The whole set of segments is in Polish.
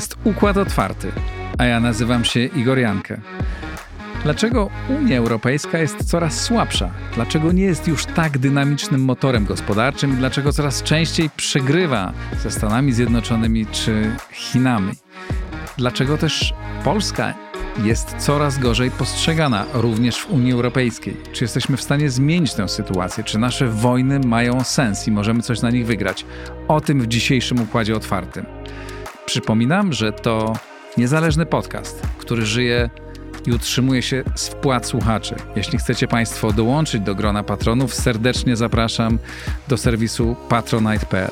Jest Układ Otwarty, a ja nazywam się Igor Jankę. Dlaczego Unia Europejska jest coraz słabsza? Dlaczego nie jest już tak dynamicznym motorem gospodarczym i dlaczego coraz częściej przegrywa ze Stanami Zjednoczonymi czy Chinami? Dlaczego też Polska jest coraz gorzej postrzegana również w Unii Europejskiej? Czy jesteśmy w stanie zmienić tę sytuację? Czy nasze wojny mają sens i możemy coś na nich wygrać? O tym w dzisiejszym układzie otwartym. Przypominam, że to niezależny podcast, który żyje i utrzymuje się z wpłat słuchaczy. Jeśli chcecie Państwo dołączyć do grona patronów, serdecznie zapraszam do serwisu patronite.pl.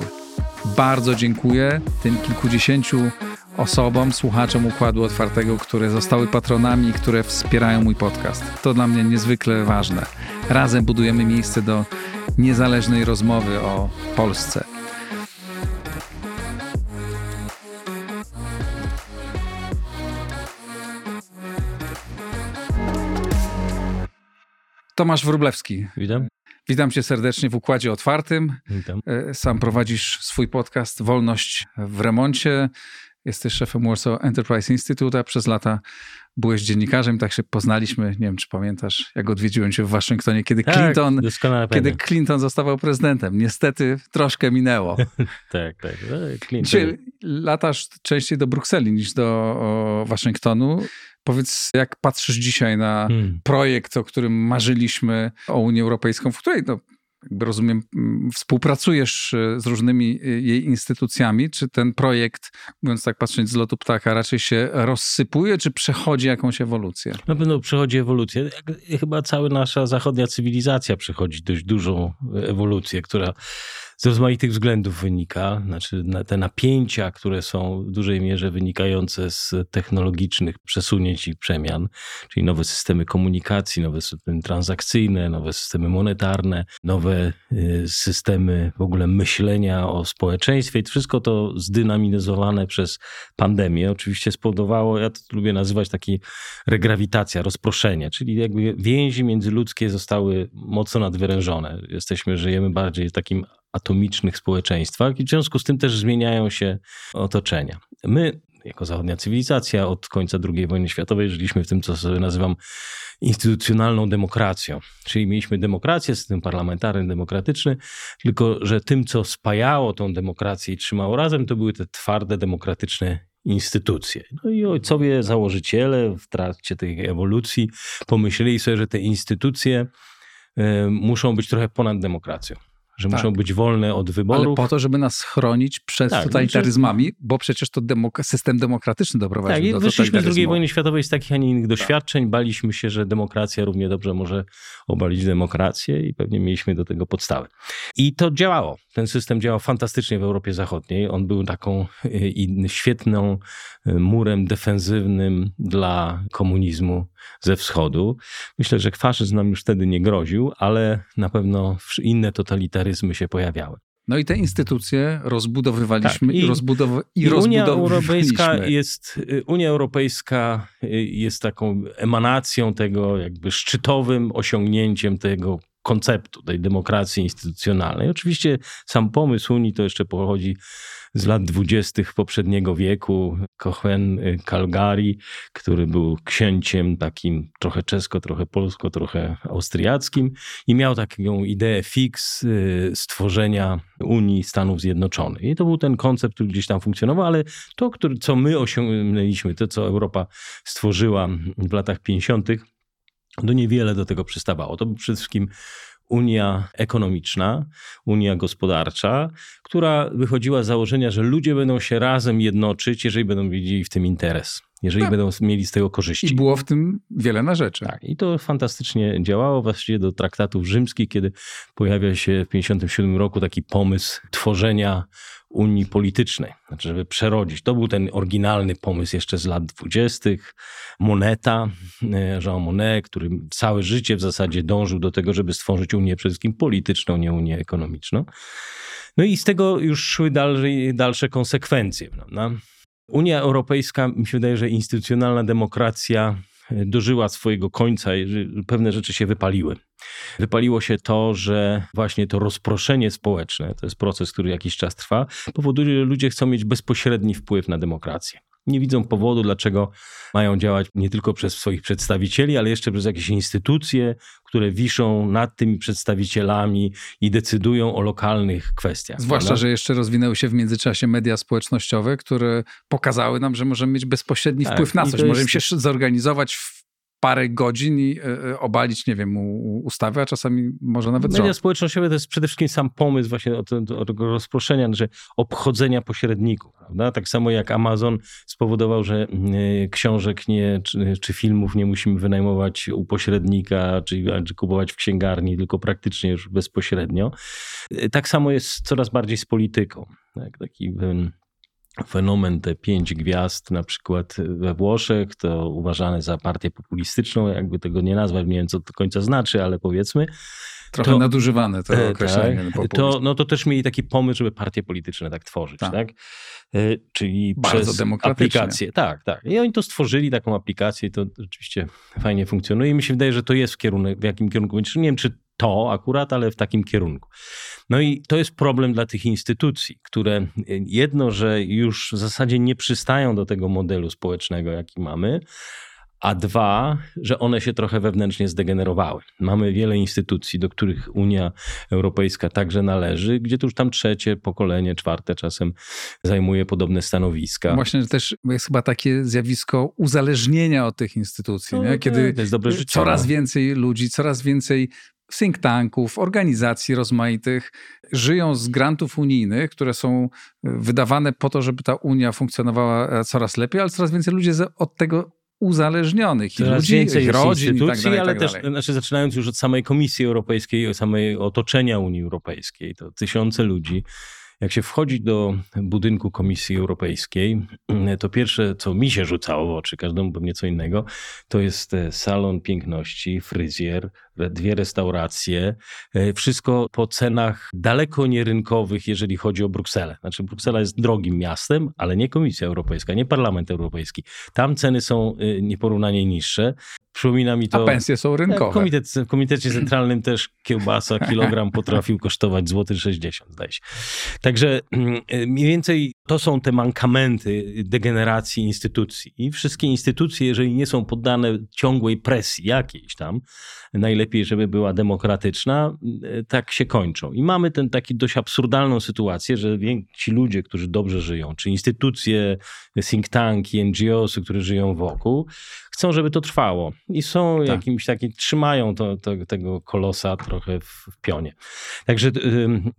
Bardzo dziękuję tym kilkudziesięciu osobom, słuchaczom Układu Otwartego, które zostały patronami i które wspierają mój podcast. To dla mnie niezwykle ważne. Razem budujemy miejsce do niezależnej rozmowy o Polsce. Tomasz Wróblewski. Witam. Witam cię serdecznie w Układzie Otwartym. Witam. E, sam prowadzisz swój podcast Wolność w remoncie. Jesteś szefem Warsaw Enterprise Institute, a przez lata byłeś dziennikarzem. Tak się poznaliśmy. Nie wiem, czy pamiętasz, jak odwiedziłem cię w Waszyngtonie, kiedy tak, Clinton, kiedy Clinton zostawał prezydentem. Niestety troszkę minęło. tak, tak. No, Clinton. Dzisiaj latasz częściej do Brukseli niż do Waszyngtonu. Powiedz, jak patrzysz dzisiaj na hmm. projekt, o którym marzyliśmy, o Unię Europejską, w której no, jakby rozumiem, mm, współpracujesz e, z różnymi e, jej instytucjami. Czy ten projekt, mówiąc tak, patrząc z lotu ptaka, raczej się rozsypuje, czy przechodzi jakąś ewolucję? Na pewno przechodzi ewolucję. Chyba cała nasza zachodnia cywilizacja przechodzi dość dużą ewolucję, która z rozmaitych względów wynika. Znaczy te napięcia, które są w dużej mierze wynikające z technologicznych przesunięć i przemian, czyli nowe systemy komunikacji, nowe systemy transakcyjne, nowe systemy monetarne, nowe y, systemy w ogóle myślenia o społeczeństwie. I wszystko to zdynamizowane przez pandemię oczywiście spowodowało, ja to lubię nazywać taki regrawitacja, rozproszenie, czyli jakby więzi międzyludzkie zostały mocno nadwyrężone. Jesteśmy, żyjemy bardziej w takim atomicznych społeczeństwach i w związku z tym też zmieniają się otoczenia. My, jako zachodnia cywilizacja, od końca II wojny światowej żyliśmy w tym, co sobie nazywam instytucjonalną demokracją. Czyli mieliśmy demokrację, system parlamentarny, demokratyczny, tylko że tym, co spajało tą demokrację i trzymało razem, to były te twarde, demokratyczne instytucje. No i ojcowie, założyciele w trakcie tej ewolucji pomyśleli sobie, że te instytucje e, muszą być trochę ponad demokracją że tak. muszą być wolne od wyborów. Ale po to, żeby nas chronić przed tak, totalitaryzmami, znaczy... bo przecież to demok system demokratyczny doprowadził tak, do wyszliśmy z II wojny światowej z takich, a nie innych tak. doświadczeń. Baliśmy się, że demokracja równie dobrze może obalić demokrację i pewnie mieliśmy do tego podstawy. I to działało. Ten system działał fantastycznie w Europie Zachodniej. On był taką y, świetną y, murem defensywnym dla komunizmu ze wschodu. Myślę, że faszyzm nam już wtedy nie groził, ale na pewno inne totalitaryzmy się pojawiały. No i te instytucje rozbudowywaliśmy tak, i, i, rozbudow i, i Unia Europejska jest Unia Europejska jest taką emanacją tego, jakby szczytowym osiągnięciem tego konceptu tej demokracji instytucjonalnej. Oczywiście sam pomysł Unii to jeszcze pochodzi z lat dwudziestych poprzedniego wieku. Cohen Calgary, który był księciem takim trochę czesko, trochę polsko, trochę austriackim i miał taką ideę fix y, stworzenia Unii Stanów Zjednoczonych. I to był ten koncept, który gdzieś tam funkcjonował, ale to, który, co my osiągnęliśmy, to co Europa stworzyła w latach 50., no niewiele do tego przystawało. To był przede wszystkim Unia ekonomiczna, Unia gospodarcza, która wychodziła z założenia, że ludzie będą się razem jednoczyć, jeżeli będą widzieli w tym interes, jeżeli tak. będą mieli z tego korzyści. I było w tym wiele na rzeczy. Tak, i to fantastycznie działało właściwie do traktatów rzymskich, kiedy pojawia się w 1957 roku taki pomysł tworzenia Unii Politycznej, znaczy żeby przerodzić. To był ten oryginalny pomysł jeszcze z lat dwudziestych. Moneta, e, Jean Monnet, który całe życie w zasadzie dążył do tego, żeby stworzyć Unię przede wszystkim polityczną, nie Unię ekonomiczną. No i z tego już szły dalsze, dalsze konsekwencje. Prawda? Unia Europejska, mi się wydaje, że instytucjonalna demokracja dożyła swojego końca i pewne rzeczy się wypaliły. Wypaliło się to, że właśnie to rozproszenie społeczne, to jest proces, który jakiś czas trwa, powoduje, że ludzie chcą mieć bezpośredni wpływ na demokrację nie widzą powodu, dlaczego mają działać nie tylko przez swoich przedstawicieli, ale jeszcze przez jakieś instytucje, które wiszą nad tymi przedstawicielami i decydują o lokalnych kwestiach. Zwłaszcza, prawda? że jeszcze rozwinęły się w międzyczasie media społecznościowe, które pokazały nam, że możemy mieć bezpośredni tak, wpływ na coś. Możemy jest... się zorganizować w parę godzin i e, e, obalić, nie wiem, ustawy, a czasami może nawet Media rząd. społecznościowe to jest przede wszystkim sam pomysł właśnie o, o tego rozproszenia, że obchodzenia pośredników. Prawda? Tak samo jak Amazon spowodował, że mm, książek nie, czy, czy filmów nie musimy wynajmować u pośrednika, czy, czy kupować w księgarni, tylko praktycznie już bezpośrednio. E, tak samo jest coraz bardziej z polityką. Tak? Taki fenomen te pięć gwiazd na przykład we Włoszech, to uważane za partię populistyczną, jakby tego nie nazwać, nie wiem co to do końca znaczy, ale powiedzmy. Trochę to, nadużywane to e, określenie. Tak, to, no to też mieli taki pomysł, żeby partie polityczne tak tworzyć, tak? tak? E, czyli Bardzo przez aplikację. Tak, tak. I oni to stworzyli, taką aplikację i to rzeczywiście fajnie funkcjonuje i mi się wydaje, że to jest w, kierunek, w jakim kierunku. Nie wiem, czy to akurat, ale w takim kierunku. No i to jest problem dla tych instytucji, które jedno, że już w zasadzie nie przystają do tego modelu społecznego, jaki mamy, a dwa, że one się trochę wewnętrznie zdegenerowały. Mamy wiele instytucji, do których Unia Europejska także należy, gdzie to już tam trzecie pokolenie, czwarte czasem zajmuje podobne stanowiska. Właśnie też jest chyba takie zjawisko uzależnienia od tych instytucji, no, kiedy coraz więcej ludzi, coraz więcej think tanków, organizacji rozmaitych żyją z grantów unijnych, które są e, wydawane po to, żeby ta Unia funkcjonowała e, coraz lepiej, ale coraz więcej ludzi od tego uzależnionych. Coraz ludzi, więcej ich rodzin i tak dalej, ale tak też znaczy, zaczynając już od samej Komisji Europejskiej, od samej otoczenia Unii Europejskiej, to tysiące ludzi. Jak się wchodzi do budynku Komisji Europejskiej, to pierwsze, co mi się rzucało w oczy, każdemu pewnie co innego, to jest e, salon piękności, fryzjer, dwie restauracje, e, wszystko po cenach daleko nierynkowych, jeżeli chodzi o Brukselę. Znaczy, Bruksela jest drogim miastem, ale nie Komisja Europejska, nie Parlament Europejski. Tam ceny są e, nieporównanie niższe. Przypomina mi to. A pensje są rynkowe. Komitet, w Komitecie Centralnym też kiełbasa, kilogram potrafił kosztować złoty 60, zdaje się. Także mm, mniej więcej to są te mankamenty degeneracji instytucji. I wszystkie instytucje, jeżeli nie są poddane ciągłej presji jakiejś tam, najlepiej, żeby była demokratyczna, tak się kończą. I mamy ten taki dość absurdalną sytuację, że ci ludzie, którzy dobrze żyją, czy instytucje, think tanki, NGOsy, które żyją wokół, chcą, żeby to trwało i są tak. jakimś takim, trzymają to, to, tego kolosa trochę w, w pionie. Także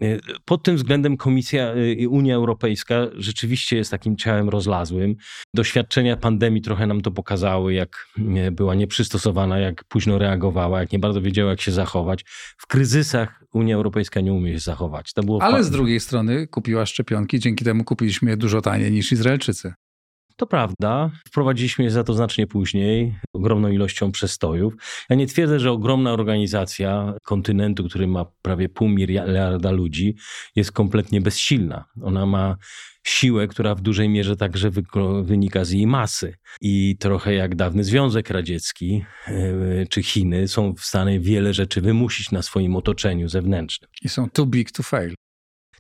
y, pod tym względem Komisja, y, Unia Europejska rzeczywiście jest takim ciałem rozlazłym. Doświadczenia pandemii trochę nam to pokazały, jak była nieprzystosowana, jak późno reagowała, jak nie bardzo wiedziała, jak się zachować. W kryzysach Unia Europejska nie umie się zachować. Ale z drugiej strony kupiła szczepionki, dzięki temu kupiliśmy je dużo taniej niż Izraelczycy. To prawda. Wprowadziliśmy je za to znacznie później, ogromną ilością przestojów. Ja nie twierdzę, że ogromna organizacja kontynentu, który ma prawie pół miliarda ludzi, jest kompletnie bezsilna. Ona ma siłę, która w dużej mierze także wynika z jej masy. I trochę jak dawny Związek Radziecki e, czy Chiny są w stanie wiele rzeczy wymusić na swoim otoczeniu zewnętrznym. I są too big to fail.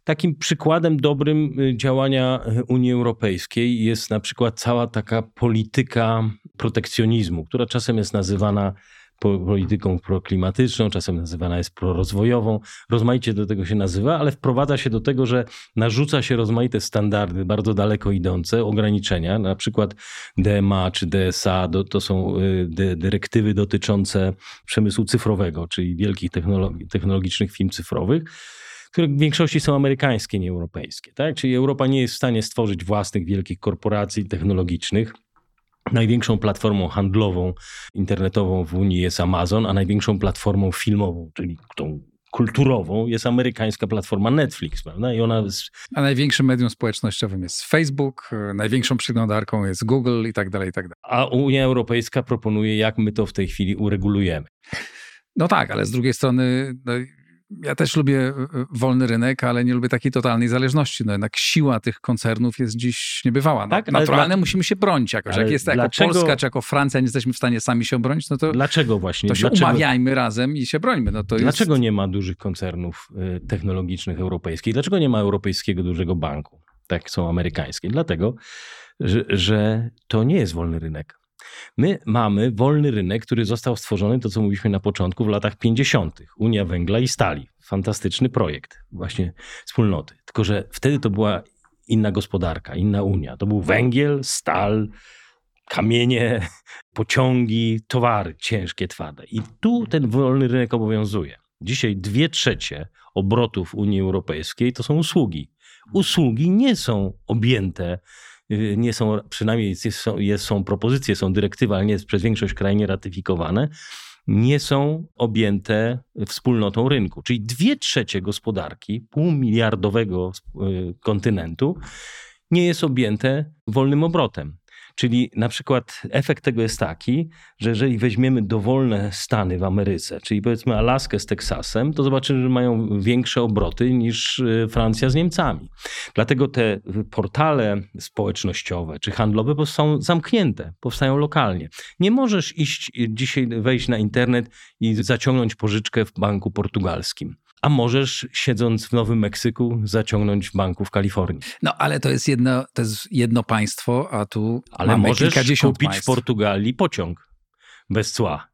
Takim przykładem dobrym y, działania y, Unii Europejskiej jest na przykład cała taka polityka protekcjonizmu, która czasem jest nazywana polityką proklimatyczną, czasem nazywana jest prorozwojową. Rozmaicie do tego się nazywa, ale wprowadza się do tego, że narzuca się rozmaite standardy, bardzo daleko idące, ograniczenia, na przykład DMA czy DSA, to są y, dyrektywy dotyczące przemysłu cyfrowego, czyli wielkich technologicznych firm cyfrowych które w większości są amerykańskie, nie europejskie. Tak? Czyli Europa nie jest w stanie stworzyć własnych wielkich korporacji technologicznych. Największą platformą handlową internetową w Unii jest Amazon, a największą platformą filmową, czyli tą kulturową jest amerykańska platforma Netflix, prawda? I ona. A największym medium społecznościowym jest Facebook, największą przeglądarką jest Google i tak dalej, i tak dalej. A Unia Europejska proponuje, jak my to w tej chwili uregulujemy. No tak, ale z drugiej strony no, ja też lubię e, wolny rynek, ale nie lubię takiej totalnej zależności. No jednak siła tych koncernów jest dziś niebywała. No, Tak, naturalne dla- musimy się bronić jakoś. Ale Jak jest jako dlaczego- Polska czy jako Francja nie jesteśmy w stanie sami się bronić, no to, Dlaczego właśnie? to się Dlaczego, umawiajmy razem i się brońmy. No to dlaczego jest... nie ma dużych koncernów y, technologicznych europejskich? Dlaczego nie ma europejskiego dużego banku, tak są amerykańskie? Dlatego, że, że to nie jest wolny rynek. My mamy wolny rynek, który został stworzony, to co mówiliśmy na początku, w latach 50. Unia Węgla i Stali. Fantastyczny projekt właśnie wspólnoty. Tylko, że wtedy to była inna gospodarka, inna Unia. To był węgiel, stal, kamienie, pociągi, towary ciężkie, twarde. I tu ten wolny rynek obowiązuje. Dzisiaj dwie trzecie obrotów Unii Europejskiej to są usługi. Usługi nie są objęte, nie są, przynajmniej są, jest, są propozycje, są dyrektywy, ale nie jest przez większość krajów nie ratyfikowane, nie są objęte wspólnotą rynku. Czyli dwie trzecie gospodarki półmiliardowego y, kontynentu nie jest objęte wolnym obrotem. Czyli na przykład efekt tego jest taki, że jeżeli weźmiemy dowolne stany w Ameryce, czyli powiedzmy Alaskę z Teksasem, to zobaczymy, że mają większe obroty niż y, Francja z Niemcami. Dlatego te portale społecznościowe czy handlowe są zamknięte, powstają lokalnie. Nie możesz iść y, dzisiaj, wejść na internet i zaciągnąć pożyczkę w banku portugalskim. A możesz, siedząc w Nowym Meksyku, zaciągnąć banku w Kalifornii. No ale to jest jedno, to jest jedno państwo, a tu Ale mamy możesz kilkadziesiąt kupić państw. w Portugalii pociąg bez cła.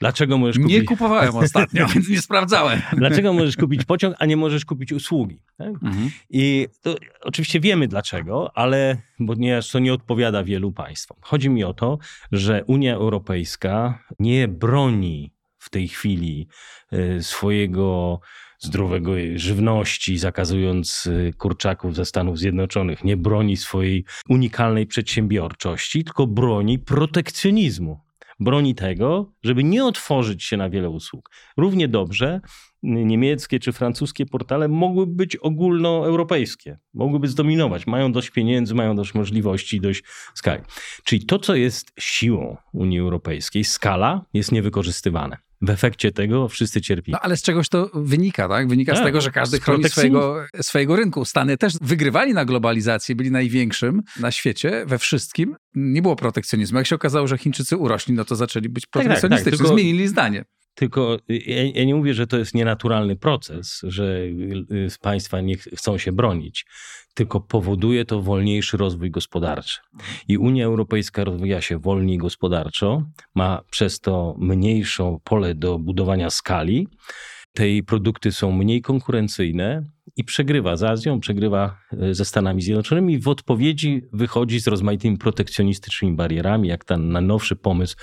Dlaczego możesz kupić, Nie kupowałem ostatnio, więc nie sprawdzałem. dlaczego możesz kupić pociąg, a nie możesz kupić usługi? Tak? Mhm. I to, oczywiście wiemy dlaczego, ale ponieważ to nie odpowiada wielu państwom. Chodzi mi o to, że Unia Europejska nie broni w tej chwili y, swojego zdrowego żywności, zakazując y, kurczaków ze Stanów Zjednoczonych, nie broni swojej unikalnej przedsiębiorczości, tylko broni protekcjonizmu. Broni tego, żeby nie otworzyć się na wiele usług. Równie dobrze niemieckie czy francuskie portale mogłyby być ogólnoeuropejskie, mogłyby zdominować, mają dość pieniędzy, mają dość możliwości, dość skali. Czyli to, co jest siłą Unii Europejskiej, skala jest niewykorzystywane. W efekcie tego wszyscy cierpimy. No ale z czegoś to wynika, tak? Wynika z Tak, tego, że każdy z chroni swojego, swojego rynku. Stany też wygrywali na globalizacji, byli największym na świecie, we wszystkim. Nie było protekcjonizmu. Jak się okazało, że Chińczycy urośli, no to zaczęli być tak, tak, protekcjonistyczni. tylko- Zmienili zdanie. Tylko y, ja, ja nie mówię, że to jest nienaturalny proces, że y, państwa nie ch- chcą się bronić, tylko powoduje to wolniejszy rozwój gospodarczy. I Unia Europejska rozwija się wolniej gospodarczo, ma przez to mniejszą pole do budowania skali. Te jej produkty są mniej konkurencyjne i przegrywa z Azją, przegrywa y, ze Stanami Zjednoczonymi. W odpowiedzi wychodzi z rozmaitymi protekcjonistycznymi barierami, jak ten najnowszy pomysł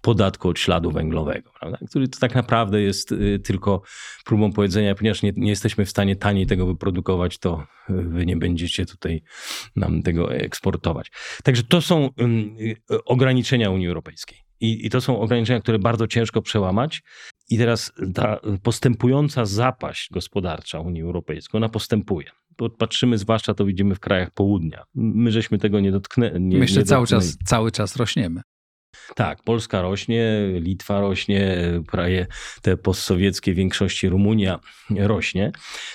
podatku od śladu węglowego, prawda? który to tak naprawdę jest y, tylko próbą powiedzenia, ponieważ nie, nie jesteśmy w stanie taniej tego wyprodukować, to y, wy nie będziecie tutaj nam tego eksportować. Także to są y, ograniczenia Unii Europejskiej. I, I to są ograniczenia, które bardzo ciężko przełamać. I teraz ta postępująca zapaść gospodarcza Unii Europejskiej, ona postępuje. Patrzymy zwłaszcza, to widzimy w krajach południa. My żeśmy tego nie dotknęli. Myślę, nie cały czas, cały czas rośniemy. Tak, Polska rośnie, Litwa rośnie, kraje te postsowieckie w większości Rumunia rośnie.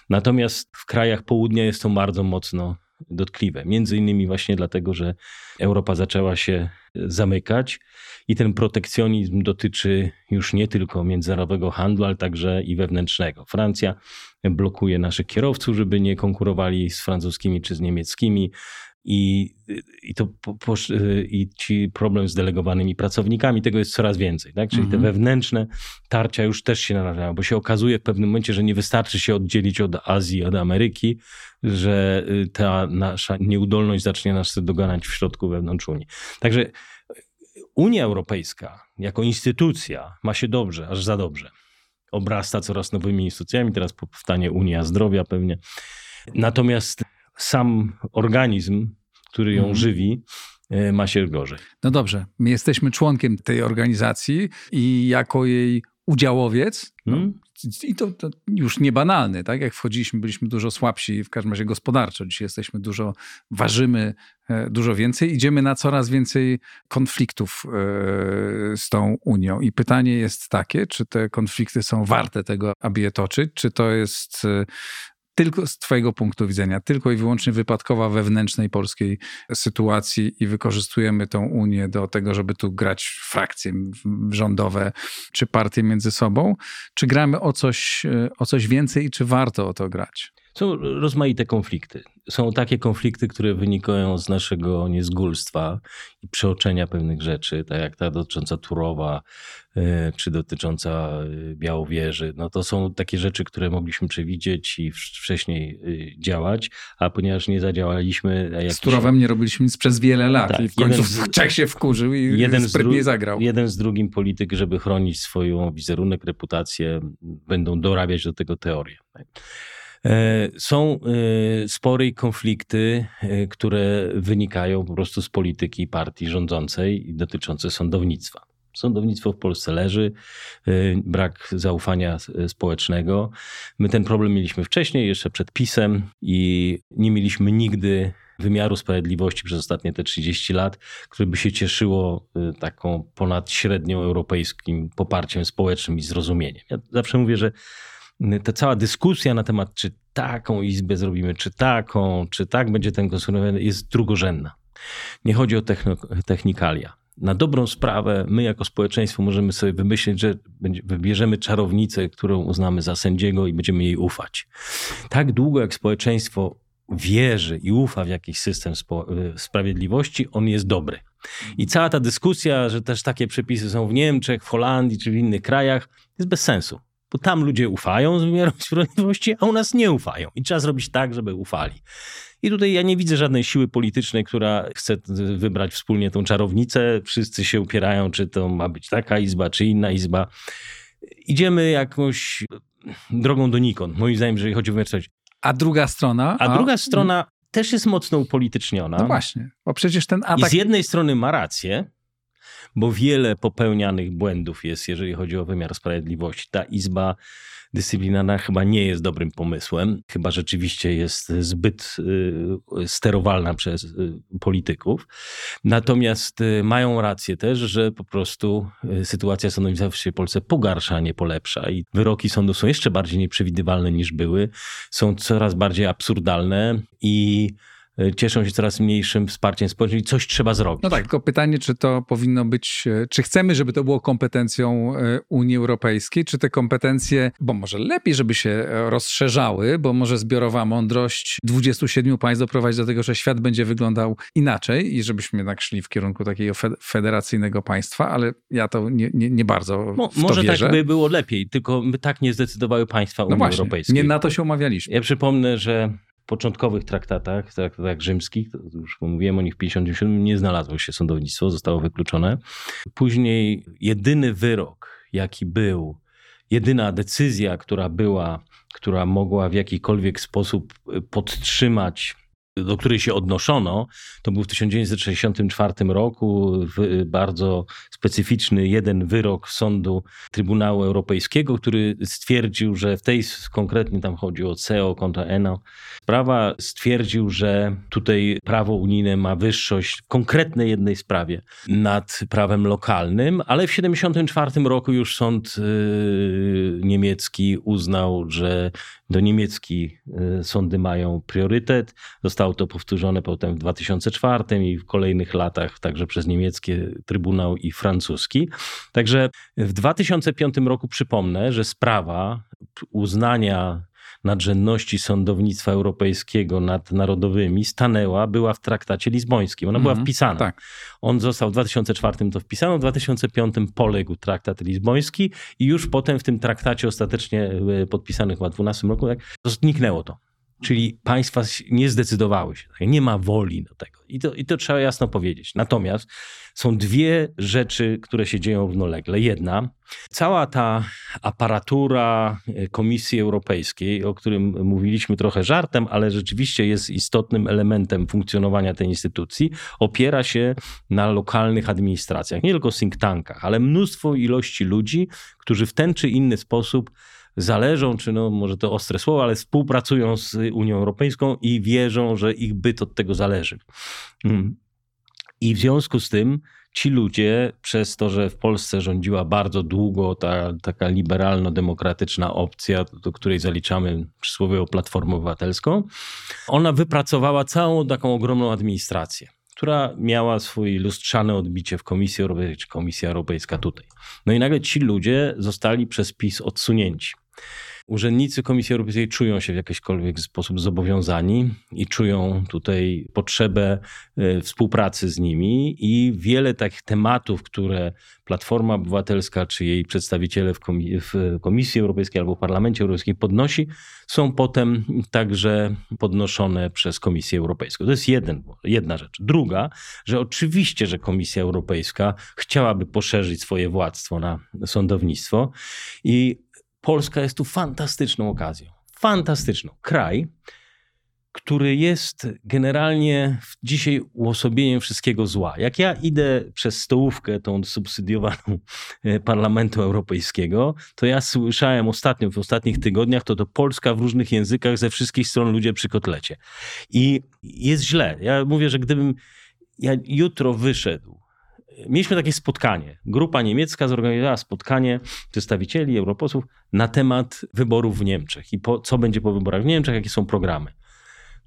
Natomiast w krajach południa jest to bardzo mocno dotkliwe. Między innymi właśnie dlatego, że Europa zaczęła się zamykać i ten protekcjonizm dotyczy już nie tylko międzynarodowego handlu, ale także i wewnętrznego. Francja blokuje naszych kierowców, żeby nie konkurowali z francuskimi czy z niemieckimi. I, i, to po, po, I ci problem z delegowanymi pracownikami, tego jest coraz więcej. Tak? Czyli Mhm. te wewnętrzne tarcia już też się narażają, bo się okazuje w pewnym momencie, że nie wystarczy się oddzielić od Azji, od Ameryki, że y, ta nasza nieudolność zacznie nas doganać w środku wewnątrz Unii. Także Unia Europejska jako instytucja ma się dobrze, aż za dobrze. Obrasta coraz nowymi instytucjami, teraz powstanie Unia Zdrowia pewnie. Natomiast sam organizm, który ją Mhm. żywi, y, ma się gorzej. No dobrze, my jesteśmy członkiem tej organizacji i jako jej udziałowiec, no, hmm? i to, to, już niebanalny, tak? Jak wchodziliśmy, byliśmy dużo słabsi, w każdym razie gospodarczo. Dzisiaj jesteśmy dużo, ważymy e, dużo więcej, idziemy na coraz więcej konfliktów e, z tą Unią. I pytanie jest takie, czy te konflikty są warte tego, aby je toczyć, czy to jest e, tylko z Twojego punktu widzenia, tylko i wyłącznie wypadkowa wewnętrznej polskiej sytuacji i wykorzystujemy tą Unię do tego, żeby tu grać frakcje rządowe czy partie między sobą, czy gramy o coś, o coś więcej i czy warto o to grać? Są rozmaite konflikty. Są takie konflikty, które wynikają z naszego niezgólstwa i przeoczenia pewnych rzeczy, tak jak ta dotycząca Turowa, e, czy dotycząca e, Białowieży. No to są takie rzeczy, które mogliśmy przewidzieć i wcześniej e, działać, a ponieważ nie zadziałaliśmy... Jakiś... Z Turowem nie robiliśmy nic przez wiele lat tak, i w końcu z... Czech się wkurzył i jeden sprytnie zagrał. Jeden z drugim polityk, żeby chronić swoją wizerunek, reputację, będą dorabiać do tego teorię. E, są e, spory i konflikty, e, które wynikają po prostu z polityki partii rządzącej i dotyczące sądownictwa. Sądownictwo w Polsce leży, brak zaufania społecznego. My ten problem mieliśmy wcześniej, jeszcze przed PiSem i nie mieliśmy nigdy wymiaru sprawiedliwości przez ostatnie te 30 lat, które by się cieszyło taką ponad średnią europejskim poparciem społecznym i zrozumieniem. Ja zawsze mówię, że ta cała dyskusja na temat, czy taką izbę zrobimy, czy taką, czy tak będzie ten konstruowany, jest drugorzędna. Nie chodzi o technikalia. Na dobrą sprawę, my jako społeczeństwo możemy sobie wymyślić, że wybierzemy czarownicę, którą uznamy za sędziego i będziemy jej ufać. Tak długo jak społeczeństwo wierzy i ufa w jakiś system sprawiedliwości, on jest dobry. I cała ta dyskusja, że też takie przepisy są w Niemczech, w Holandii czy w innych krajach, jest bez sensu bo tam ludzie ufają z wymiaru sprawiedliwości, a u nas nie ufają. I trzeba zrobić tak, żeby ufali. I tutaj ja nie widzę żadnej siły politycznej, która chce wybrać wspólnie tą czarownicę. Wszyscy się upierają, czy to ma być taka izba, czy inna izba. Idziemy jakąś drogą donikąd, moim zdaniem, jeżeli chodzi o wymiar A druga strona? A, a druga strona też jest mocno upolityczniona. No właśnie, bo przecież ten atak... I z jednej strony ma rację, bo wiele popełnianych błędów jest, jeżeli chodzi o wymiar sprawiedliwości. Ta izba dyscyplinarna chyba nie jest dobrym pomysłem, chyba rzeczywiście jest zbyt y, sterowalna przez y, polityków. Natomiast y, mają rację też, że po prostu sytuacja sądownictwa w Polsce pogarsza, a nie polepsza i wyroki sądu są jeszcze bardziej nieprzewidywalne niż były, są coraz bardziej absurdalne i cieszą się coraz mniejszym wsparciem społecznym i coś trzeba zrobić. No tak, tylko pytanie, czy to powinno być, e, czy chcemy, żeby to było kompetencją e, Unii Europejskiej, czy te kompetencje, bo może lepiej, żeby się rozszerzały, bo może zbiorowa mądrość 27 państw doprowadzi do tego, że świat będzie wyglądał inaczej i żebyśmy jednak szli w kierunku takiego federacyjnego państwa, ale ja to nie, nie, nie bardzo Mo, Może wierzę. tak by było lepiej, tylko my tak nie zdecydowały państwa no Unii no właśnie, Europejskiej. Nie na to się umawialiśmy. Ja przypomnę, że początkowych traktatach, traktatach rzymskich, już mówiłem o nich w 57, nie znalazło się sądownictwo, zostało wykluczone. Później jedyny wyrok, jaki był, jedyna decyzja, która była, która mogła w jakikolwiek sposób podtrzymać do której się odnoszono, to był w 1964 roku bardzo specyficzny jeden wyrok sądu Trybunału Europejskiego, który stwierdził, że w tej konkretnie tam chodzi o CEO kontra ENO, sprawa stwierdził, że tutaj prawo unijne ma wyższość w konkretnej jednej sprawie nad prawem lokalnym, ale w 1974 roku już sąd yy, niemiecki uznał, że do niemiecki y, sądy mają priorytet. Zostało to powtórzone potem w 2004 i w kolejnych latach także przez niemieckie trybunał i francuski. Także w 2005 roku przypomnę, że sprawa uznania nadrzędności sądownictwa europejskiego nad narodowymi stanęła, była w traktacie lizbońskim. Ona była mhm. wpisana. Tak. On został w 2004 to wpisano, w 2005 poległ traktat lizboński i już potem w tym traktacie ostatecznie e, podpisanych chyba w 2012 roku tak, zniknęło to. Czyli państwa nie zdecydowały się, nie ma woli do tego. I to, I to trzeba jasno powiedzieć. Natomiast są dwie rzeczy, które się dzieją równolegle. Jedna, cała ta aparatura e, Komisji Europejskiej, o którym mówiliśmy trochę żartem, ale rzeczywiście jest istotnym elementem funkcjonowania tej instytucji, opiera się na lokalnych administracjach, nie tylko think tankach, ale mnóstwo ilości ludzi, którzy w ten czy inny sposób zależą, czy no może to ostre słowo, ale współpracują z Unią Europejską i wierzą, że ich byt od tego zależy. Mm. I w związku z tym ci ludzie, przez to, że w Polsce rządziła bardzo długo ta taka liberalno-demokratyczna opcja, do której zaliczamy przysłowiową Platformę Obywatelską, ona wypracowała całą taką ogromną administrację która miała swój lustrzane odbicie w Komisji Europejskiej, czy Komisja Europejska tutaj. No i nagle ci ludzie zostali przez PiS odsunięci urzędnicy Komisji Europejskiej czują się w jakikolwiek sposób zobowiązani i czują tutaj potrzebę e, współpracy z nimi i wiele takich tematów, które Platforma Obywatelska czy jej przedstawiciele w, Komisji Europejskiej albo w Parlamencie Europejskim podnosi, są potem także podnoszone przez Komisję Europejską. To jest jeden, jedna rzecz. Druga, że oczywiście, że Komisja Europejska chciałaby poszerzyć swoje władztwo na sądownictwo i Polska jest tu fantastyczną okazją. Fantastyczną. Kraj, który jest generalnie dzisiaj uosobieniem wszystkiego zła. Jak ja idę przez stołówkę, tą subsydiowaną e, Parlamentu Europejskiego, to ja słyszałem ostatnio, w ostatnich tygodniach, to to Polska w różnych językach ze wszystkich stron ludzie przy kotlecie. I jest źle. Ja mówię, że gdybym ja jutro wyszedł mieliśmy takie spotkanie. Grupa niemiecka zorganizowała spotkanie przedstawicieli, europosłów na temat wyborów w Niemczech i po, co będzie po wyborach w Niemczech, jakie są programy.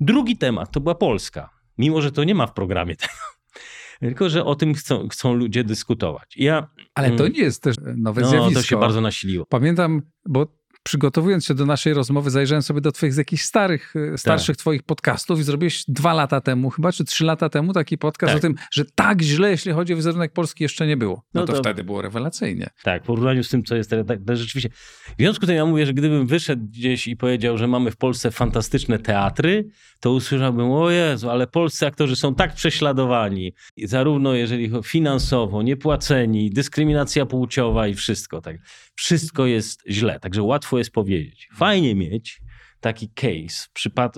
Drugi temat to była Polska, mimo że to nie ma w programie tego. Tylko, że o tym chcą, chcą ludzie dyskutować. Ja, Ale to mm, nie jest też nowe no, zjawisko. to się bardzo nasiliło. Pamiętam, bo przygotowując się do naszej rozmowy, zajrzałem sobie do twoich jakichś starych, e, starszych tak. twoich podcastów i zrobiłeś dwa lata temu chyba, czy trzy lata temu taki podcast tak. o tym, że tak źle, jeśli chodzi o wizerunek Polski, jeszcze nie było. No, no to, to, wtedy było rewelacyjnie. Tak, w porównaniu z tym, co jest teraz, tak, tak, rzeczywiście. W związku z tym ja mówię, że gdybym wyszedł gdzieś i powiedział, że mamy w Polsce fantastyczne teatry, to usłyszałbym, o Jezu, ale polscy aktorzy są tak prześladowani, zarówno jeżeli finansowo, niepłaceni, dyskryminacja płciowa i wszystko. Tak. Wszystko jest źle, także łatwo jest powiedzieć. Fajnie mieć taki case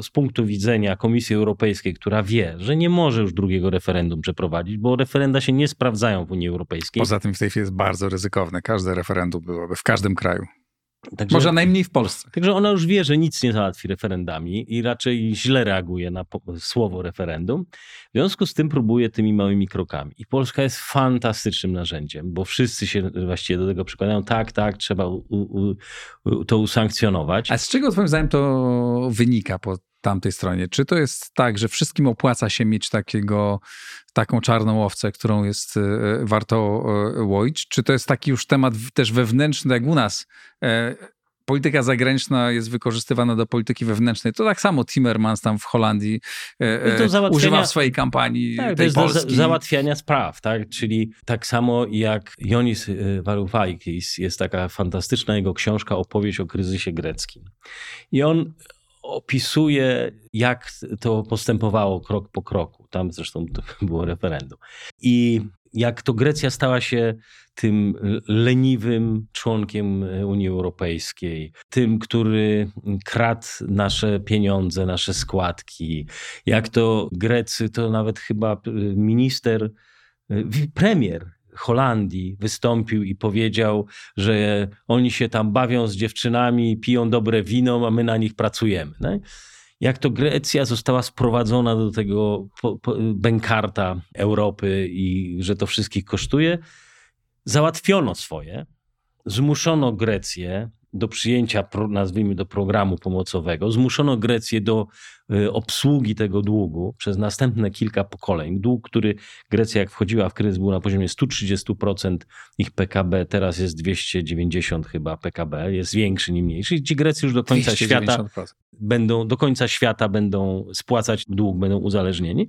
z punktu widzenia Komisji Europejskiej, która wie, że nie może już drugiego referendum przeprowadzić, bo referenda się nie sprawdzają w Unii Europejskiej. Poza tym w tej chwili jest bardzo ryzykowne. Każde referendum byłoby w każdym kraju. Także, Może najmniej w Polsce. Także ona już wie, że nic nie załatwi referendami i raczej źle reaguje na słowo referendum. W związku z tym próbuje tymi małymi krokami. I Polska jest fantastycznym narzędziem, bo wszyscy się właściwie do tego przykładają. Tak, tak, trzeba u, u, u, to usankcjonować. A z czego twoim zdaniem to wynika po tamtej stronie? Czy to jest tak, że wszystkim opłaca się mieć takiego, taką czarną owcę, którą jest e, warto e, łoić? Czy to jest taki już temat też wewnętrzny, jak u nas? E, polityka zagraniczna jest wykorzystywana do polityki wewnętrznej. To tak samo Timmermans tam w Holandii używa w swojej kampanii tak, tej to jest Polski. Do załatwiania spraw, tak? Czyli tak samo jak Jonis Varoufakis, jest taka fantastyczna jego książka, opowieść o kryzysie greckim. I on opisuje, jak to postępowało krok po kroku. Tam zresztą to było referendum. I jak to Grecja stała się tym leniwym członkiem Unii Europejskiej, tym, który kradł nasze pieniądze, nasze składki, jak to Grecy, to nawet chyba minister, premier Holandii wystąpił i powiedział, że oni się tam bawią z dziewczynami, piją dobre wino, a my na nich pracujemy. Nie? Jak to Grecja została sprowadzona do tego bękarta Europy i że to wszystkich kosztuje, załatwiono swoje, zmuszono Grecję do przyjęcia, nazwijmy, do programu pomocowego. Zmuszono Grecję do y, obsługi tego długu przez następne kilka pokoleń. Dług, który Grecja, jak wchodziła w kryzys, był na poziomie 130% ich PKB, teraz jest 290 chyba PKB, jest większy, nie mniejszy. Ci Grecy już do końca 290%. świata będą, do końca świata będą spłacać dług, będą uzależnieni.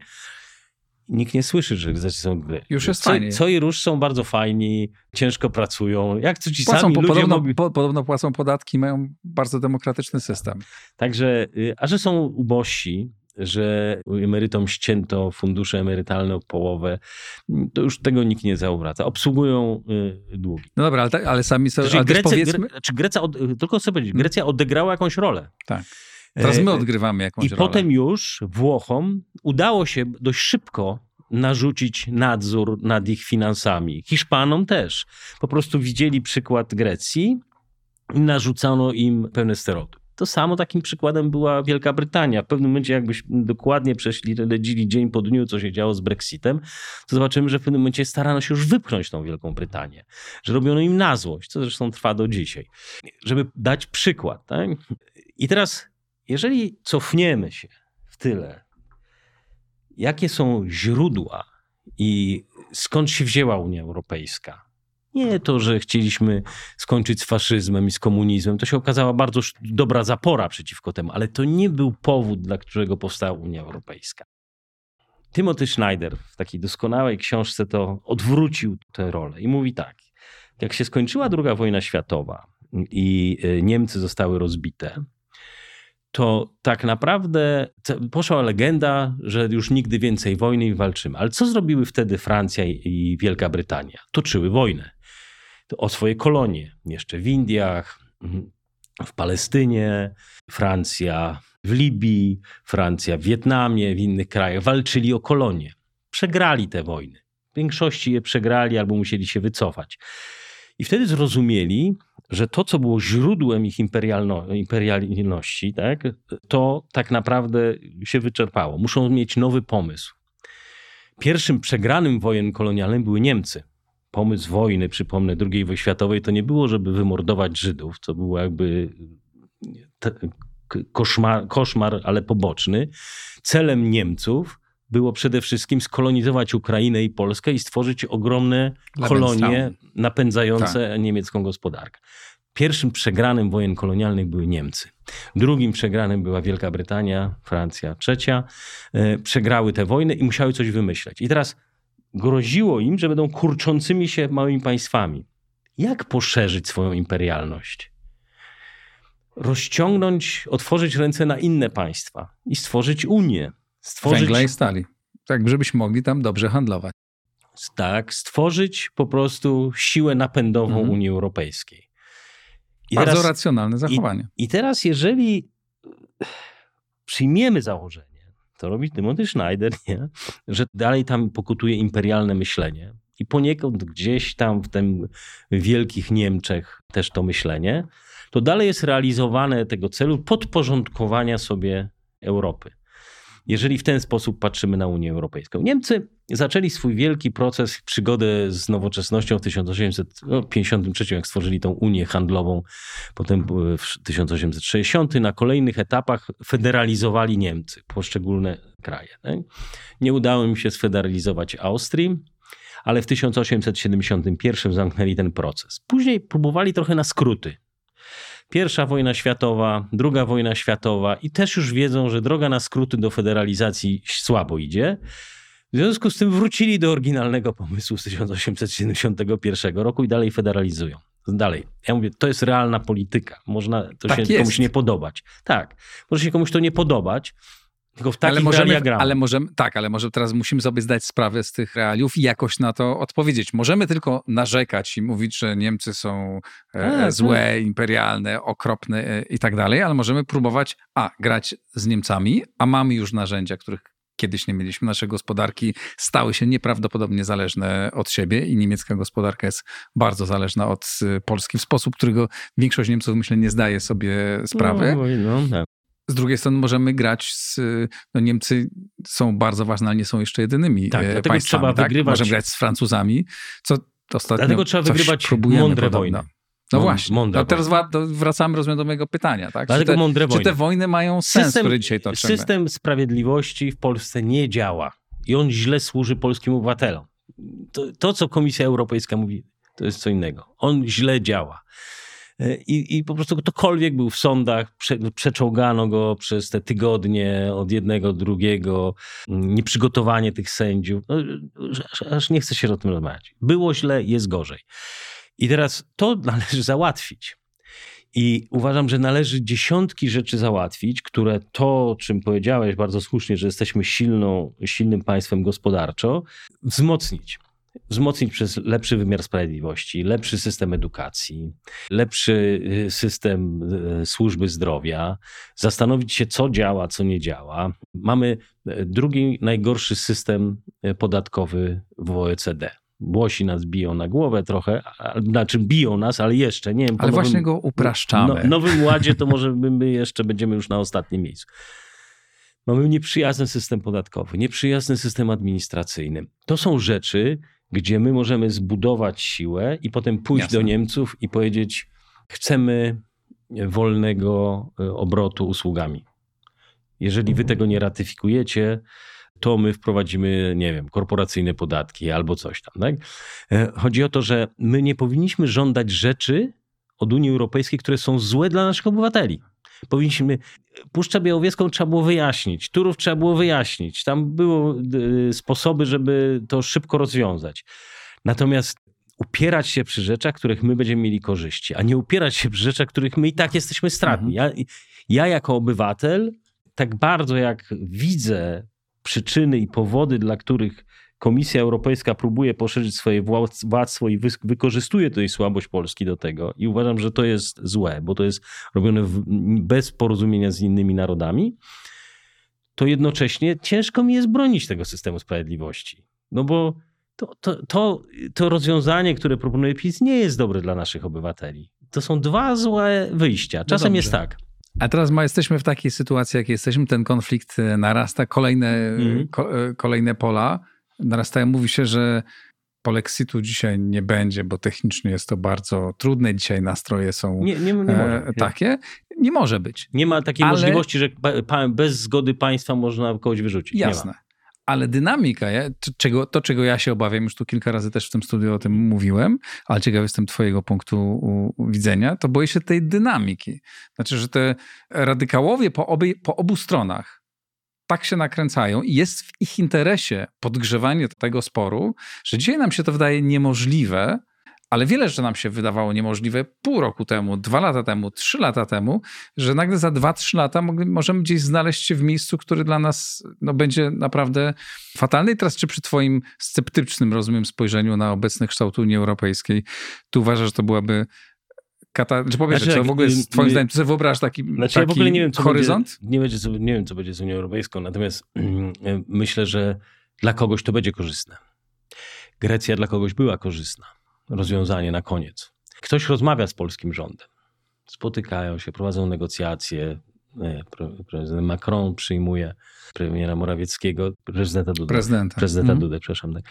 Nikt nie słyszy, że są gry. Już jest co, fajnie. Co i róż są bardzo fajni, ciężko pracują. Jak to ci Płacą, sami po, ludzie podobno, mogli... po, podobno płacą podatki, mają bardzo demokratyczny system. Także, y, a że są ubożsi, że emerytom ścięto fundusze emerytalne o połowę, to już tego nikt nie zauważa. Obsługują y, długi. No dobra, ale, ale sami sobie, Znaczy, Grecja, powiedzmy... Gre, czy Grecja, od, tylko chcę powiedzieć, Grecja odegrała jakąś rolę. Tak. Teraz my E, odgrywamy jakąś I rolę. potem już Włochom udało się dość szybko narzucić nadzór nad ich finansami. Hiszpanom też. Po prostu widzieli przykład Grecji i narzucano im pewne stereotypy. To samo takim przykładem była Wielka Brytania. W pewnym momencie, jakbyśmy dokładnie przeszli, ledzili dzień po dniu, co się działo z Brexitem, to zobaczymy, że w pewnym momencie starano się już wypchnąć tą Wielką Brytanię. Że robiono im na złość, co zresztą trwa do dzisiaj. Żeby dać przykład. Tak? I teraz, jeżeli cofniemy się w tyle, jakie są źródła i skąd się wzięła Unia Europejska? Nie to, że chcieliśmy skończyć z faszyzmem i z komunizmem. To się okazała bardzo dobra zapora przeciwko temu, ale to nie był powód, dla którego powstała Unia Europejska. Timothy Schneider w takiej doskonałej książce to odwrócił tę rolę i mówi tak. Jak się skończyła II wojna światowa i y, Niemcy zostały rozbite, to tak naprawdę poszła legenda, że już nigdy więcej wojny i walczymy. Ale co zrobiły wtedy Francja i- Wielka Brytania? Toczyły wojnę o swoje kolonie. Jeszcze w Indiach, mhm, w Palestynie, Francja w Libii, Francja w Wietnamie, w innych krajach. Walczyli o kolonie. Przegrali te wojny. W większości je przegrali albo musieli się wycofać. I wtedy zrozumieli, że to, co było źródłem ich imperialno, imperialności, tak, to tak naprawdę się wyczerpało. Muszą mieć nowy pomysł. Pierwszym przegranym wojen kolonialnym były Niemcy. Pomysł wojny, przypomnę, II wojny światowej, to nie było, żeby wymordować Żydów, co był jakby koszmar, koszmar, ale poboczny. Celem Niemców było przede wszystkim skolonizować Ukrainę i Polskę i stworzyć ogromne kolonie napędzające niemiecką gospodarkę. Pierwszym przegranym wojen kolonialnych były Niemcy. Drugim przegranym była Wielka Brytania, Francja, trzecia. E, Przegrały te wojny i musiały coś wymyśleć. I teraz groziło im, że będą kurczącymi się małymi państwami. Jak poszerzyć swoją imperialność? Rozciągnąć, otworzyć ręce na inne państwa i stworzyć Unię. Stworzyć, Węgla i stali. Tak, żebyśmy mogli tam dobrze handlować. tak, stworzyć po prostu siłę napędową Mhm. Unii Europejskiej. I Bardzo teraz- racjonalne zachowanie. I teraz, jeżeli przyjmiemy założenie, to robi Timothy Schneider, nie? że dalej tam pokutuje imperialne myślenie i poniekąd gdzieś tam w tym wielkich Niemczech też to myślenie, to dalej jest realizowane tego celu podporządkowania sobie Europy. Jeżeli w ten sposób patrzymy na Unię Europejską. Niemcy zaczęli swój wielki proces, przygodę z nowoczesnością w 1853, jak stworzyli tą Unię Handlową Potem w 1860 na kolejnych etapach federalizowali Niemcy, poszczególne kraje. Tak? Nie udało im się sfederalizować Austrii, ale w 1871 zamknęli ten proces. Później próbowali trochę na skróty. Pierwsza wojna światowa, druga wojna światowa i też już wiedzą, że droga na skróty do federalizacji słabo idzie. W związku z tym wrócili do oryginalnego pomysłu z 1871 roku i dalej federalizują. Dalej. Ja mówię, to jest realna polityka. Można to Tak się jest. komuś nie podobać. Tak. Może się komuś to nie podobać, tylko w takich ale możemy, gramy. ale możemy, tak, ale może teraz musimy sobie zdać sprawę z tych realiów i jakoś na to odpowiedzieć. Możemy tylko narzekać i mówić, że Niemcy są e, złe, imperialne, okropne e, i tak dalej, ale możemy próbować, a, grać z Niemcami, a mamy już narzędzia, których kiedyś nie mieliśmy. Nasze gospodarki stały się nieprawdopodobnie zależne od siebie i niemiecka gospodarka jest bardzo zależna od y, Polski w sposób, którego większość Niemców, myślę, nie zdaje sobie sprawy. No, no, tak. Z drugiej strony możemy grać z. No Niemcy są bardzo ważne, ale nie są jeszcze jedynymi Tak, e, dlatego państwami. trzeba tak? wygrywać- Możemy grać z Francuzami, co ostatnio. Dlatego trzeba wygrywać mądre podobno. wojny. No właśnie. mądre no teraz wracamy rozumiem do mojego pytania, tak? Czy Dlatego te, mądre czy wojny. te wojny mają sens, który dzisiaj toczymy? system sprawiedliwości w Polsce nie działa i on źle służy polskim obywatelom. To, to, co Komisja Europejska mówi, to jest co innego. On źle działa. I, I po prostu ktokolwiek był w sądach, prze, przeczołgano go przez te tygodnie od jednego, drugiego, nieprzygotowanie tych sędziów. No, aż, aż nie chce się o tym rozmawiać. Było źle, jest gorzej. I teraz to należy załatwić. I uważam, że należy dziesiątki rzeczy załatwić, które to, czym powiedziałeś bardzo słusznie, że jesteśmy silną, silnym państwem gospodarczo, wzmocnić. Wzmocnić przez lepszy wymiar sprawiedliwości, lepszy system edukacji, lepszy y, system y, służby zdrowia, zastanowić się, co działa, co nie działa. Mamy y, drugi najgorszy system podatkowy w OECD. Włosi nas biją na głowę trochę, znaczy biją nas, ale jeszcze, nie wiem. Ale nowym, właśnie go upraszczamy. No, nowym ładzie to może my jeszcze będziemy już na ostatnim miejscu. Mamy nieprzyjazny system podatkowy, nieprzyjazny system administracyjny. To są rzeczy, gdzie my możemy zbudować siłę i potem pójść Jasne. do Niemców i powiedzieć, chcemy wolnego e, obrotu usługami. Jeżeli wy tego nie ratyfikujecie, to my wprowadzimy, nie wiem, korporacyjne podatki albo coś tam. Tak? E, chodzi o to, że my nie powinniśmy żądać rzeczy od Unii Europejskiej, które są złe dla naszych obywateli. Powinniśmy, Puszczę Białowieską trzeba było wyjaśnić, Turów trzeba było wyjaśnić. Tam były sposoby, żeby to szybko rozwiązać. Natomiast upierać się przy rzeczach, których my będziemy mieli korzyści, a nie upierać się przy rzeczach, których my i tak jesteśmy stratni. Mhm. Ja, ja jako obywatel, tak bardzo jak widzę przyczyny i powody, dla których Komisja Europejska próbuje poszerzyć swoje władztwo i wykorzystuje tutaj słabość Polski do tego. I uważam, że to jest złe, bo to jest robione bez porozumienia z innymi narodami. To jednocześnie ciężko mi jest bronić tego systemu sprawiedliwości. No bo to, to, to, to rozwiązanie, które proponuje PiS, nie jest dobre dla naszych obywateli. To są dwa złe wyjścia. Czasem no jest tak. A teraz ma, jesteśmy w takiej sytuacji, jak jesteśmy, ten konflikt narasta, kolejne, mhm. ko, e, kolejne pola narastają. Mówi się, że polexitu dzisiaj nie będzie, bo technicznie jest to bardzo trudne. Dzisiaj nastroje są nie, nie, nie e, takie. Nie może być. Nie ma takiej Ale... możliwości, że bez zgody państwa można kogoś wyrzucić. Jasne ale dynamika, czego, to czego ja się obawiam, już tu kilka razy też w tym studiu o tym mówiłem, ale ciekaw jestem twojego punktu widzenia, to boję się tej dynamiki. Znaczy, że te radykałowie po, obie, po obu stronach tak się nakręcają i jest w ich interesie podgrzewanie tego sporu, że dzisiaj nam się to wydaje niemożliwe, ale wiele rzeczy nam się wydawało niemożliwe pół roku temu, dwa lata temu, trzy lata temu, że nagle za dwa, trzy lata możemy gdzieś znaleźć się w miejscu, który dla nas no, będzie naprawdę fatalny. I teraz czy przy twoim sceptycznym, rozumiem, spojrzeniu na obecny kształt Unii Europejskiej, tu uważasz, że to byłaby Kata, czy powiesz, znaczy, czy w ogóle z twoim zdaniem, ty sobie wyobrażasz taki, znaczy, taki ja w ogóle nie wiem, co horyzont? Będzie, nie, będzie, nie wiem, co będzie z Unią Europejską, natomiast myślę, że dla kogoś to będzie korzystne. Grecja dla kogoś była korzystna rozwiązanie na koniec. Ktoś rozmawia z polskim rządem. Spotykają się, prowadzą negocjacje. Prezydent Macron przyjmuje premiera Morawieckiego, prezydenta Dudę. Prezydenta. Prezydenta mm. Dudę, przepraszam. Tak.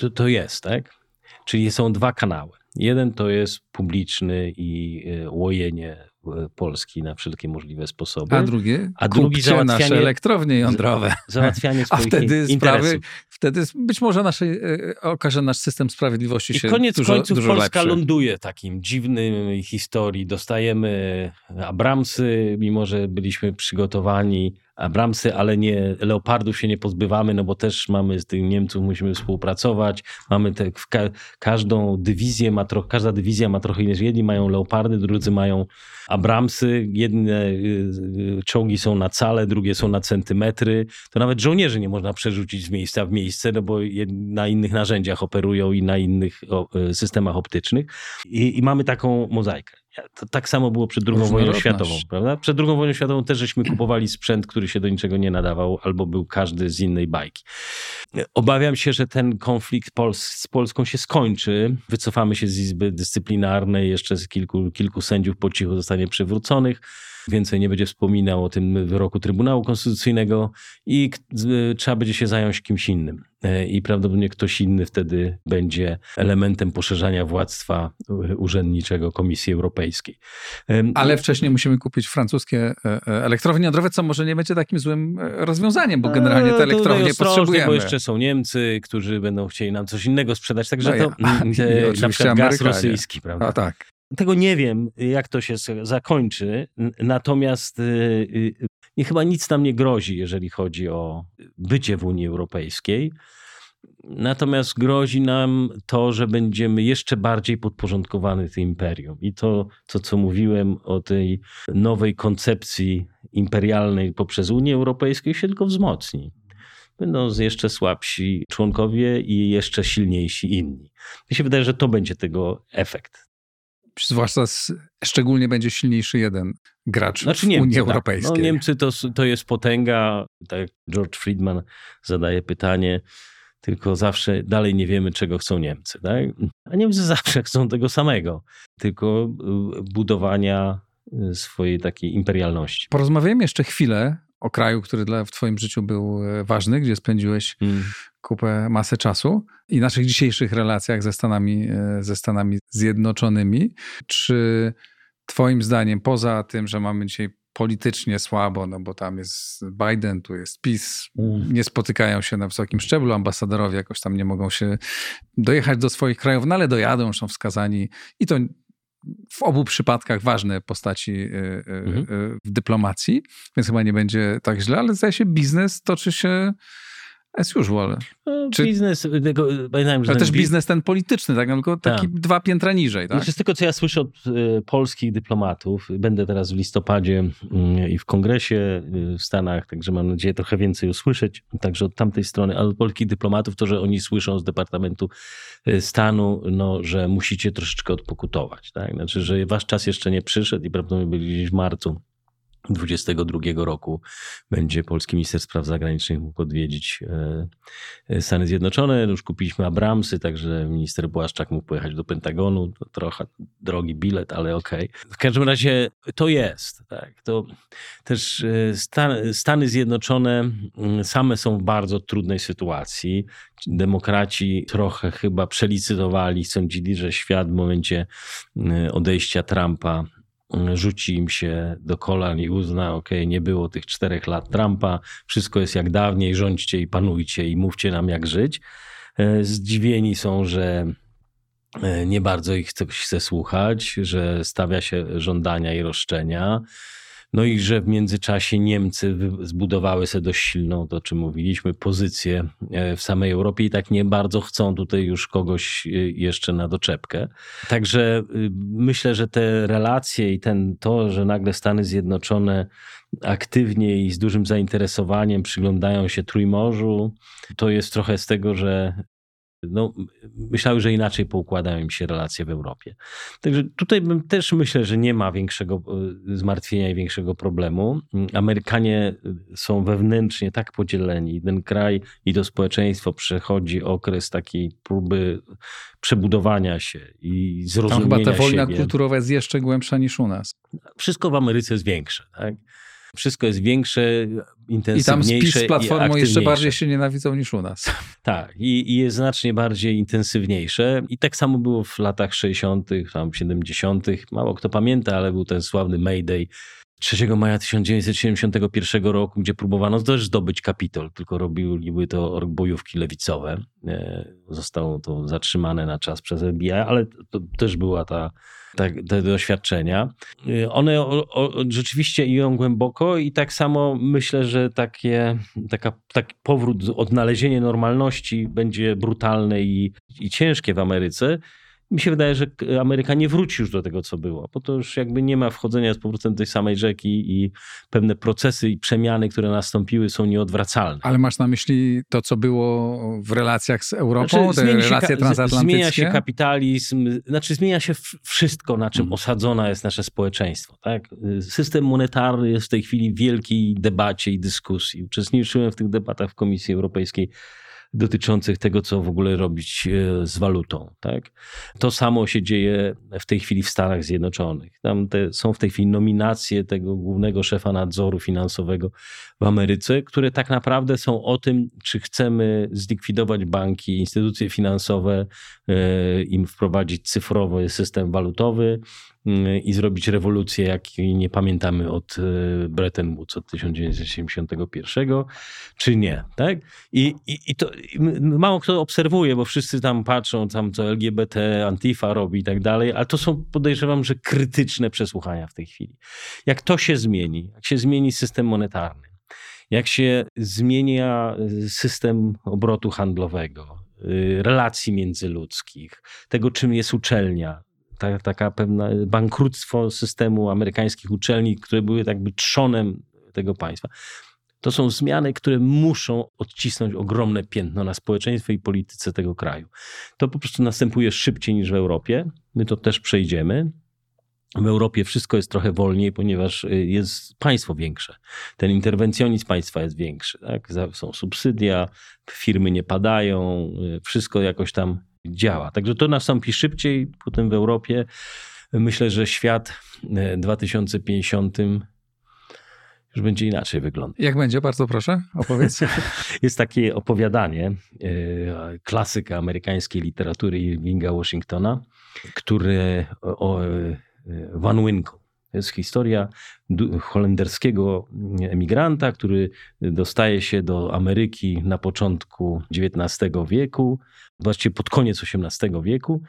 To, to jest, tak? Czyli są dwa kanały. Jeden to jest publiczny i e, łojenie Polski na wszelkie możliwe sposoby. A drugie? A drugi załatwianie nasze elektrownie jądrowe. Załatwianie swoich A wtedy interesów. sprawy, wtedy być może nasze, e, okaże nasz system sprawiedliwości I się koniec dużo, końców dużo Polska lepszy. ląduje takim dziwnym historii. Dostajemy Abramsy, mimo że byliśmy przygotowani Abramsy, ale nie, Leopardów się nie pozbywamy, no bo też mamy z tych Niemców, musimy współpracować. Mamy te, ka, każdą dywizję ma trochę, każda dywizja ma trochę inne. Jedni mają Leopardy, drudzy mają Abramsy. Jedne y, y, czołgi są na cale, drugie są na centymetry. To nawet żołnierzy nie można przerzucić z miejsca w miejsce, no bo na innych narzędziach operują i na innych y, systemach optycznych. I, i mamy taką mozaikę. To tak samo było przed II wojną światową, prawda? Przed II wojną światową też żeśmy kupowali sprzęt, który się do niczego nie nadawał, albo był każdy z innej bajki. Obawiam się, że ten konflikt z Polską się skończy. Wycofamy się z Izby Dyscyplinarnej, jeszcze z kilku, kilku sędziów po cichu zostanie przywróconych więcej nie będzie wspominał o tym wyroku Trybunału Konstytucyjnego i trzeba będzie się zająć kimś innym. E, I prawdopodobnie ktoś inny wtedy będzie elementem poszerzania władztwa urzędniczego Komisji Europejskiej. Ale wcześniej musimy kupić francuskie e, e, elektrownie jądrowe, co może nie będzie takim złym rozwiązaniem, bo generalnie te elektrownie potrzebujemy. Bo jeszcze są Niemcy, którzy będą chcieli nam coś innego sprzedać, także no ja. to I, na przykład gaz rosyjski, prawda? A tak. Tego nie wiem, jak to się zakończy, natomiast nie, chyba nic nam nie grozi, jeżeli chodzi o bycie w Unii Europejskiej. Natomiast grozi nam to, że będziemy jeszcze bardziej podporządkowani tym imperium. I to, to, co mówiłem o tej nowej koncepcji imperialnej poprzez Unię Europejską, się tylko wzmocni. Będą jeszcze słabsi członkowie i jeszcze silniejsi inni. Mi się wydaje, że to będzie tego efekt. Zwłaszcza z, szczególnie będzie silniejszy jeden gracz znaczy, w Niemcy, Unii tak. Europejskiej. No, Niemcy to, to jest potęga. Tak jak George Friedman zadaje pytanie, tylko zawsze dalej nie wiemy, czego chcą Niemcy. Tak? A Niemcy zawsze chcą tego samego, tylko y, budowania y, swojej takiej imperialności. Porozmawiamy jeszcze chwilę o kraju, który dla, w Twoim życiu był e, ważny, gdzie spędziłeś hmm. kupę, masę czasu i naszych dzisiejszych relacjach ze Stanami, e, ze Stanami Zjednoczonymi. Czy Twoim zdaniem, poza tym, że mamy dzisiaj politycznie słabo, no bo tam jest Biden, tu jest PiS, mm. nie spotykają się na wysokim szczeblu, ambasadorowie jakoś tam nie mogą się dojechać do swoich krajów, no ale dojadą, są wskazani i to w obu przypadkach ważne postaci y, y, mhm. Y, w dyplomacji, więc chyba nie będzie tak źle, ale zdaje się biznes toczy się As usual. No, Czy... Biznes, tego, pamiętam, że Ale też biznes ten polityczny, tak? No, tylko taki tak. dwa piętra niżej, tak? Znaczy, z tego, co ja słyszę od y, polskich dyplomatów, będę teraz w listopadzie y, i w kongresie y, w Stanach, także mam nadzieję trochę więcej usłyszeć, także od tamtej strony, ale od polskich dyplomatów, to, że oni słyszą z Departamentu Stanu, no, że musicie troszeczkę odpokutować, tak? Znaczy, że wasz czas jeszcze nie przyszedł i prawdopodobnie byli gdzieś w marcu 2022 roku będzie polski minister spraw zagranicznych mógł odwiedzić e, e, Stany Zjednoczone. Już kupiliśmy Abramsy, także minister Błaszczak mógł pojechać do Pentagonu. To trochę drogi bilet, ale okej. Okay. W każdym razie to jest. Tak. To też e, Stan Stany Zjednoczone mm, same są w bardzo trudnej sytuacji. Demokraci trochę chyba przelicytowali, sądzili, że świat w momencie odejścia Trumpa rzuci im się do kolan i uzna, ok, nie było tych czterech lat Trumpa, wszystko jest jak dawniej, rządźcie i panujcie i mówcie nam jak żyć. E, zdziwieni są, że e, nie bardzo ich ktoś chce słuchać, że stawia się żądania i roszczenia. No i że w międzyczasie Niemcy zbudowały sobie dość silną, to czym mówiliśmy, pozycję e, w samej Europie i tak nie bardzo chcą tutaj już kogoś e, jeszcze na doczepkę. Także y, myślę, że te relacje i ten, to, że nagle Stany Zjednoczone aktywnie i z dużym zainteresowaniem przyglądają się Trójmorzu, to jest trochę z tego, że no, myślały, że inaczej poukładają im się relacje w Europie. Także tutaj bym też myślę, że nie ma większego e, zmartwienia i większego problemu. Amerykanie są wewnętrznie tak podzieleni. Ten kraj i to społeczeństwo przechodzi okres takiej próby przebudowania się i zrozumienia Tam chyba ta wojna siebie. kulturowa jest jeszcze głębsza niż u nas. Wszystko w Ameryce jest większe. Tak? Wszystko jest większe, intensywniejsze. I tam z z Platformą jeszcze bardziej się nienawidzą niż u nas. Tak, i, i, jest znacznie bardziej intensywniejsze. I tak samo było w latach 60., tam 70. Mało kto pamięta, ale był ten sławny Mayday 3 maja 1971 roku, gdzie próbowano też zdobyć Kapitol, tylko robiły to bojówki lewicowe. E, zostało to zatrzymane na czas przez FBI, ale to też była ta tak, te doświadczenia. Y, one o, o, rzeczywiście idą głęboko i tak samo myślę, że takie, taka, taki powrót, odnalezienie normalności będzie brutalne i, i ciężkie w Ameryce mi się wydaje, że Ameryka nie wróci już do tego, co było, bo to już jakby nie ma wchodzenia z powrotem tej samej rzeki i pewne procesy i przemiany, które nastąpiły są nieodwracalne. Ale masz na myśli to, co było w relacjach z Europą, znaczy, te relacje transatlantyckie? Zmienia się kapitalizm, znaczy zmienia się wszystko, na czym hmm. osadzone jest nasze społeczeństwo. Tak? System monetarny jest w tej chwili w wielkiej debacie i dyskusji. Uczestniczyłem w tych debatach w Komisji Europejskiej dotyczących tego, co w ogóle robić e, z walutą. Tak? To samo się dzieje w tej chwili w Stanach Zjednoczonych. Tam te, są w tej chwili nominacje tego głównego szefa nadzoru finansowego w Ameryce, które tak naprawdę są o tym, czy chcemy zlikwidować banki, instytucje finansowe, e, im wprowadzić cyfrowy system walutowy, mm, i zrobić rewolucję, jakiej nie pamiętamy od e, Bretton Woods od 1971, czy nie. Tak? I, i, i to mało kto obserwuje, bo wszyscy tam patrzą, tam co LGBT, Antifa robi i tak dalej, ale to są, podejrzewam, że krytyczne przesłuchania w tej chwili. Jak to się zmieni, jak się zmieni system monetarny, jak się zmienia system obrotu handlowego, y, relacji międzyludzkich, tego czym jest uczelnia, ta, taka pewna bankructwo systemu amerykańskich uczelni, które były jakby trzonem tego państwa. To są zmiany, które muszą odcisnąć ogromne piętno na społeczeństwie i polityce tego kraju. To po prostu następuje szybciej niż w Europie. My to też przejdziemy. W Europie wszystko jest trochę wolniej, ponieważ y, jest państwo większe. Ten interwencjonizm państwa jest większy. Tak? Są subsydia, firmy nie padają, y, wszystko jakoś tam działa. Także to nastąpi szybciej. Potem w Europie myślę, że świat 2050 y, już będzie inaczej wyglądać. Jak będzie? Bardzo proszę, opowiedz. Jest takie opowiadanie klasyka amerykańskiej literatury Irvinga Washingtona, który o, Van Winkle. To jest historia holenderskiego emigranta, który dostaje się do Ameryki na początku XIX wieku, właściwie pod koniec XVIII wieku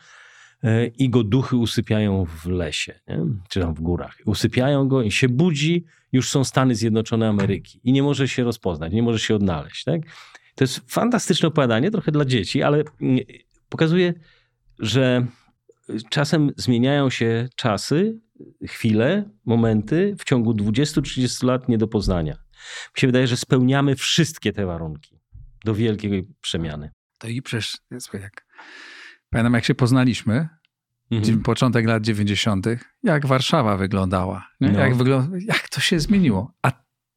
e, i go duchy usypiają w lesie, nie? czy tam w górach. Usypiają go i się budzi, już są Stany Zjednoczone Ameryki i nie może się rozpoznać, nie może się odnaleźć. Tak? To jest fantastyczne opowiadanie, trochę dla dzieci, ale mm, pokazuje, że czasem zmieniają się czasy, chwile, momenty w ciągu 20-30 lat nie do poznania. Mi się wydaje, że spełniamy wszystkie te warunki do wielkiej przemiany. To i przecież, jak pamiętam jak się poznaliśmy, mhm. początek lat 90., jak Warszawa wyglądała, no. jak, wygląda, jak to się zmieniło. A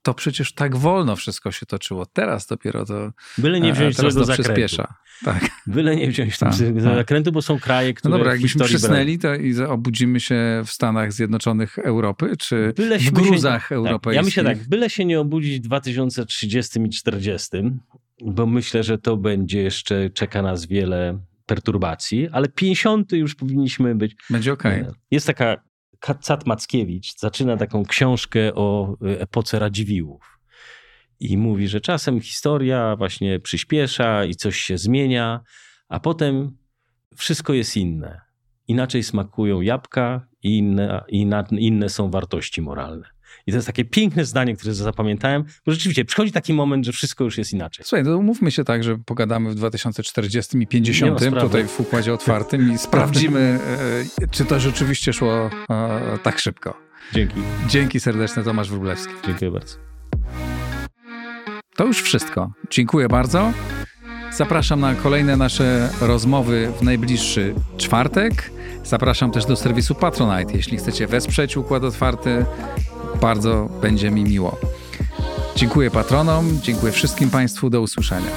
to przecież tak wolno wszystko się toczyło. Teraz dopiero to. Byle nie wziąć tego to zakrętu. Tak. Byle nie wziąć tak, tego tak. zakrętu, bo są kraje, które. No dobra, jakbyśmy przysnęli, to i obudzimy się w Stanach Zjednoczonych Europy, czy byle w gruzach się, europejskich. Tak, ja myślę tak, byle się nie obudzić w 2030 i 40, bo myślę, że to będzie jeszcze, czeka nas wiele perturbacji, ale 50 już powinniśmy być. Będzie okej. Okay. Jest taka Cat Mackiewicz zaczyna taką książkę o y, epoce Radziwiłłów. I mówi, że czasem historia właśnie przyspiesza i coś się zmienia, a potem wszystko jest inne. Inaczej smakują jabłka i inne, inne są wartości moralne. I to jest takie piękne zdanie, które zapamiętałem, bo rzeczywiście przychodzi taki moment, że wszystko już jest inaczej. Słuchaj, to umówmy się tak, że pogadamy w 2040 i 50 tutaj w układzie otwartym i sprawdzimy, e, czy to rzeczywiście szło e, tak szybko. Dzięki. Dzięki serdeczne, Tomasz Wróblewski. Dziękuję bardzo. To już wszystko. Dziękuję bardzo. Zapraszam na kolejne nasze rozmowy w najbliższy czwartek. Zapraszam też do serwisu Patronite, jeśli chcecie wesprzeć Układ Otwarty bardzo będzie mi miło. Dziękuję patronom, dziękuję wszystkim Państwu, do usłyszenia.